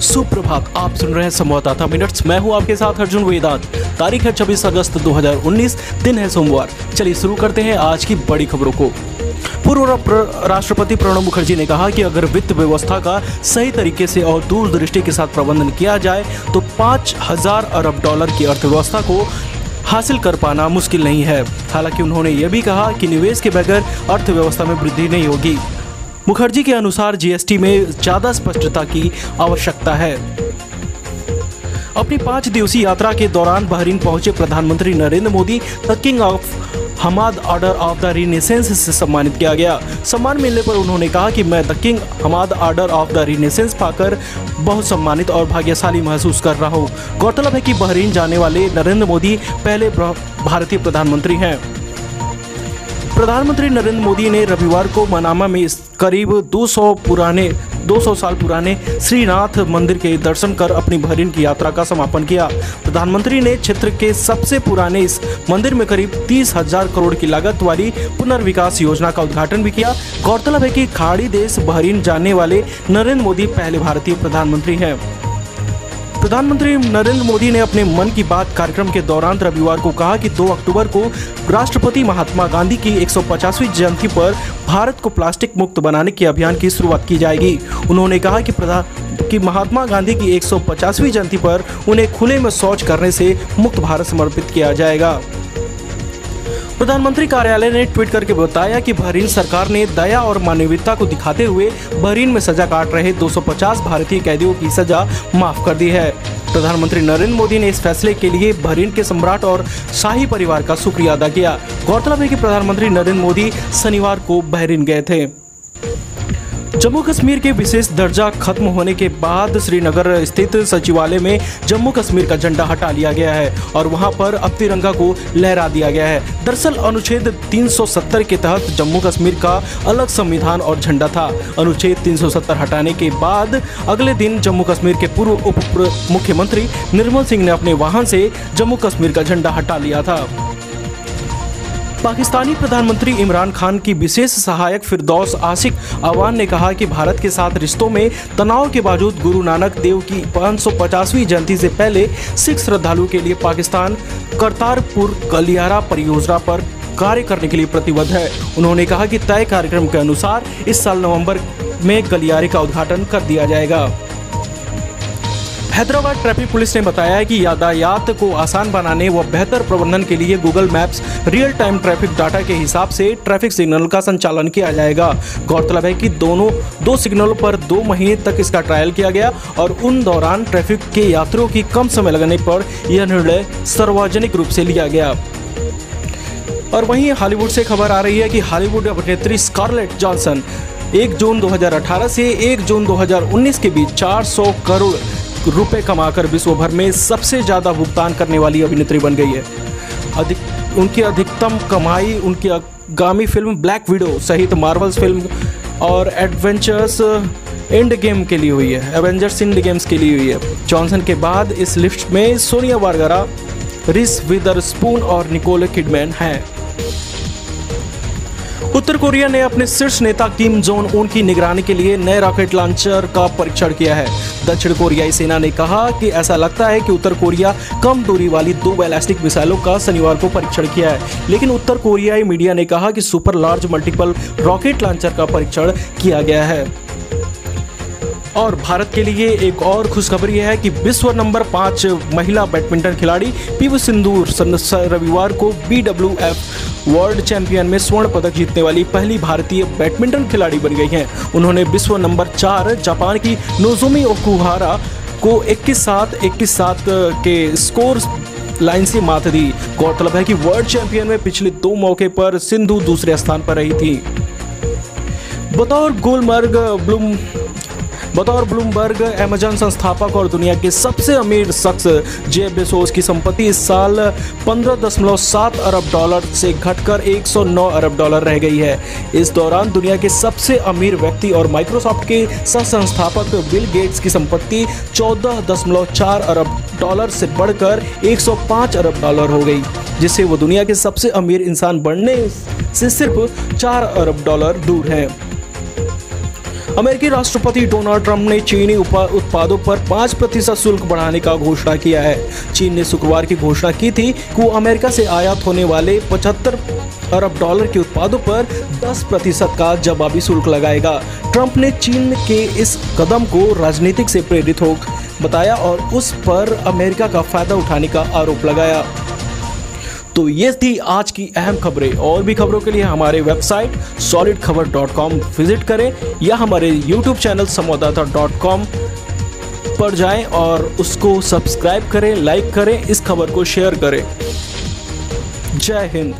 सुप्रभात, आप सुन रहे हैं संवाददाता मिनट्स। मैं हूँ आपके साथ अर्जुन वेदांत। तारीख है 26 अगस्त 2019 दिन है सोमवार। चलिए शुरू करते हैं आज की बड़ी खबरों को। पूर्व राष्ट्रपति प्रणब मुखर्जी ने कहा कि अगर वित्त व्यवस्था का सही तरीके से और दूरदृष्टि के साथ प्रबंधन किया जाए तो पाँच हज़ार अरब डॉलर की अर्थव्यवस्था को हासिल कर पाना मुश्किल नहीं है। हालाँकि उन्होंने यह भी कहा कि निवेश के बगैर अर्थव्यवस्था में वृद्धि नहीं होगी। मुखर्जी के अनुसार जीएसटी में ज़्यादा स्पष्टता की आवश्यकता है। अपनी पाँच दिवसीय यात्रा के दौरान बहरीन पहुँचे प्रधानमंत्री Narendra Modi. The King of Hamad Order of the Renaissance से सम्मानित किया गया। सम्मान मिलने पर उन्होंने कहा कि मैं the King Hamad Order of the Renaissance पाकर बहुत सम्मानित और भाग्यशाली महसूस कर रहा हूँ। गौरतलब है कि बहरीन जाने वाले नरेंद्र मोदी पहले भारतीय प्रधानमंत्री हैं। प्रधानमंत्री नरेंद्र मोदी ने रविवार को मनामा में करीब 200 पुराने 200 साल पुराने श्रीनाथ मंदिर के दर्शन कर अपनी बहरीन की यात्रा का समापन किया। प्रधानमंत्री ने क्षेत्र के सबसे पुराने इस मंदिर में करीब तीस हज़ार करोड़ की लागत वाली पुनर्विकास योजना का उद्घाटन भी किया। गौरतलब है कि खाड़ी देश बहरीन जाने वाले नरेंद्र मोदी पहले भारतीय प्रधानमंत्री हैं। प्रधानमंत्री नरेंद्र मोदी ने अपने मन की बात कार्यक्रम के दौरान रविवार को कहा कि 2 अक्टूबर को राष्ट्रपति महात्मा गांधी की 150वीं जयंती पर भारत को प्लास्टिक मुक्त बनाने के अभियान की शुरुआत की जाएगी। उन्होंने कहा कि प्रधान कि महात्मा गांधी की 150वीं जयंती पर उन्हें खुले में शौच करने से मुक्त भारत समर्पित किया जाएगा। प्रधानमंत्री कार्यालय ने ट्वीट करके बताया कि बहरीन सरकार ने दया और मानवीयता को दिखाते हुए बहरीन में सजा काट रहे 250 भारतीय कैदियों की सजा माफ़ कर दी है। प्रधानमंत्री नरेंद्र मोदी ने इस फैसले के लिए बहरीन के सम्राट और शाही परिवार का शुक्रिया अदा किया। गौरतलब है कि प्रधानमंत्री नरेंद्र मोदी शनिवार को बहरीन गए थे। जम्मू कश्मीर के विशेष दर्जा खत्म होने के बाद श्रीनगर स्थित सचिवालय में जम्मू कश्मीर का झंडा हटा लिया गया है और वहाँ पर अब तिरंगा को लहरा दिया गया है। दरअसल अनुच्छेद 370 के तहत जम्मू कश्मीर का अलग संविधान और झंडा था। अनुच्छेद 370 हटाने के बाद अगले दिन जम्मू कश्मीर के पूर्व उप मुख्यमंत्री निर्मल सिंह ने अपने वाहन से जम्मू कश्मीर का झंडा हटा लिया था। पाकिस्तानी प्रधानमंत्री इमरान खान की विशेष सहायक फिरदौस आशिक अवान ने कहा कि भारत के साथ रिश्तों में तनाव के बावजूद गुरु नानक देव की 550वीं जयंती से पहले सिख श्रद्धालुओं के लिए पाकिस्तान करतारपुर गलियारा परियोजना पर कार्य करने के लिए प्रतिबद्ध है। उन्होंने कहा कि तय कार्यक्रम के अनुसार इस साल नवंबर में गलियारे का उद्घाटन कर दिया जाएगा। हैदराबाद ट्रैफ़िक पुलिस ने बताया कि यातायात को आसान बनाने व बेहतर प्रबंधन के लिए Google Maps real time traffic data के हिसाब से ट्रैफ़िक सिग्नल का संचालन किया जाएगा। गौरतलब है कि दोनों, दो सिग्नलों पर दो महीने तक इसका ट्रायल किया गया और उन दौरान ट्रैफ़िक के यात्रियों की कम समय लगने पर यह निर्णय सार्वजनिक रूप से लिया गया। और वहीं हॉलीवुड से खबर आ रही है कि हॉलीवुड अभिनेत्री स्कारलेट जॉनसन 1 जून 2018 से 1 जून 2019 के बीच 400 करोड़ रुपए कमाकर विश्व भर में सबसे ज़्यादा भुगतान करने वाली अभिनेत्री बन गई है। अधिक, उनकी अधिकतम कमाई, उनकी आगामी फ़िल्म ब्लैक विडो सहित मार्वल्स फ़िल्म और एडवेंचर्स एंड गेम के लिए हुई है। एवेंजर्स इंड गेम्स के लिए हुई है। जॉनसन के बाद इस लिस्ट में Sonia Vergara, Reese Witherspoon और निकोल किडमैन हैं। उत्तर कोरिया ने अपने शीर्ष नेता किम जोन उन की निगरानी के लिए नए रॉकेट लॉन्चर का परीक्षण किया है। दक्षिण कोरियाई सेना ने कहा कि ऐसा लगता है कि उत्तर कोरिया कम दूरी वाली दो बैलिस्टिक मिसाइलों का शनिवार को परीक्षण किया है। लेकिन उत्तर कोरियाई मीडिया ने कहा कि super large multiple rocket launcher का परीक्षण किया गया है। और भारत के लिए एक और खुशखबरी है कि विश्व नंबर पाँच महिला बैडमिंटन खिलाड़ी पीवी सिंधु रविवार को बी वर्ल्ड चैंपियन में स्वर्ण पदक जीतने वाली पहली भारतीय बैडमिंटन खिलाड़ी बन गई हैं। उन्होंने विश्व नंबर चार जापान की नोजोमी ओकुहारा को 21 सात, इक्कीस सात के स्कोर लाइन से मात दी। गौरतलब है कि वर्ल्ड चैंपियन में पिछले दो मौके पर सिंधु दूसरे स्थान पर रही थी। बतौर गुलमर्ग ब्लूम बतौर ब्लूमबर्ग अमेजन संस्थापक और दुनिया के सबसे अमीर शख्स जे बेसोस की संपत्ति इस साल 15.7 अरब डॉलर से घटकर 109 अरब डॉलर रह गई है। इस दौरान दुनिया के सबसे अमीर व्यक्ति और माइक्रोसॉफ्ट के सह संस्थापक बिल गेट्स की संपत्ति 14.4 अरब डॉलर से बढ़कर 105 अरब डॉलर हो गई, जिससे वो दुनिया के सबसे अमीर इंसान बनने से सिर्फ़ 4 अरब डॉलर दूर है। अमेरिकी राष्ट्रपति डोनाल्ड ट्रंप ने चीनी उत्पादों पर पाँच प्रतिशत शुल्क बढ़ाने का घोषणा किया है। चीन ने शुक्रवार की घोषणा की थी कि वो अमेरिका से आयात होने वाले पचहत्तर अरब डॉलर के उत्पादों पर 10 प्रतिशत का जवाबी शुल्क लगाएगा। ट्रंप ने चीन के इस कदम को राजनीतिक से प्रेरित हो बताया और उस पर अमेरिका का फ़ायदा उठाने का आरोप लगाया। तो ये थी आज की अहम खबरें। और भी खबरों के लिए हमारे वेबसाइट सॉलिड खबर डॉट कॉम विज़िट करें या हमारे यूट्यूब चैनल संवाददाता डॉट कॉम पर जाएँ और उसको सब्सक्राइब करें लाइक करें, इस खबर को शेयर करें। जय हिंद।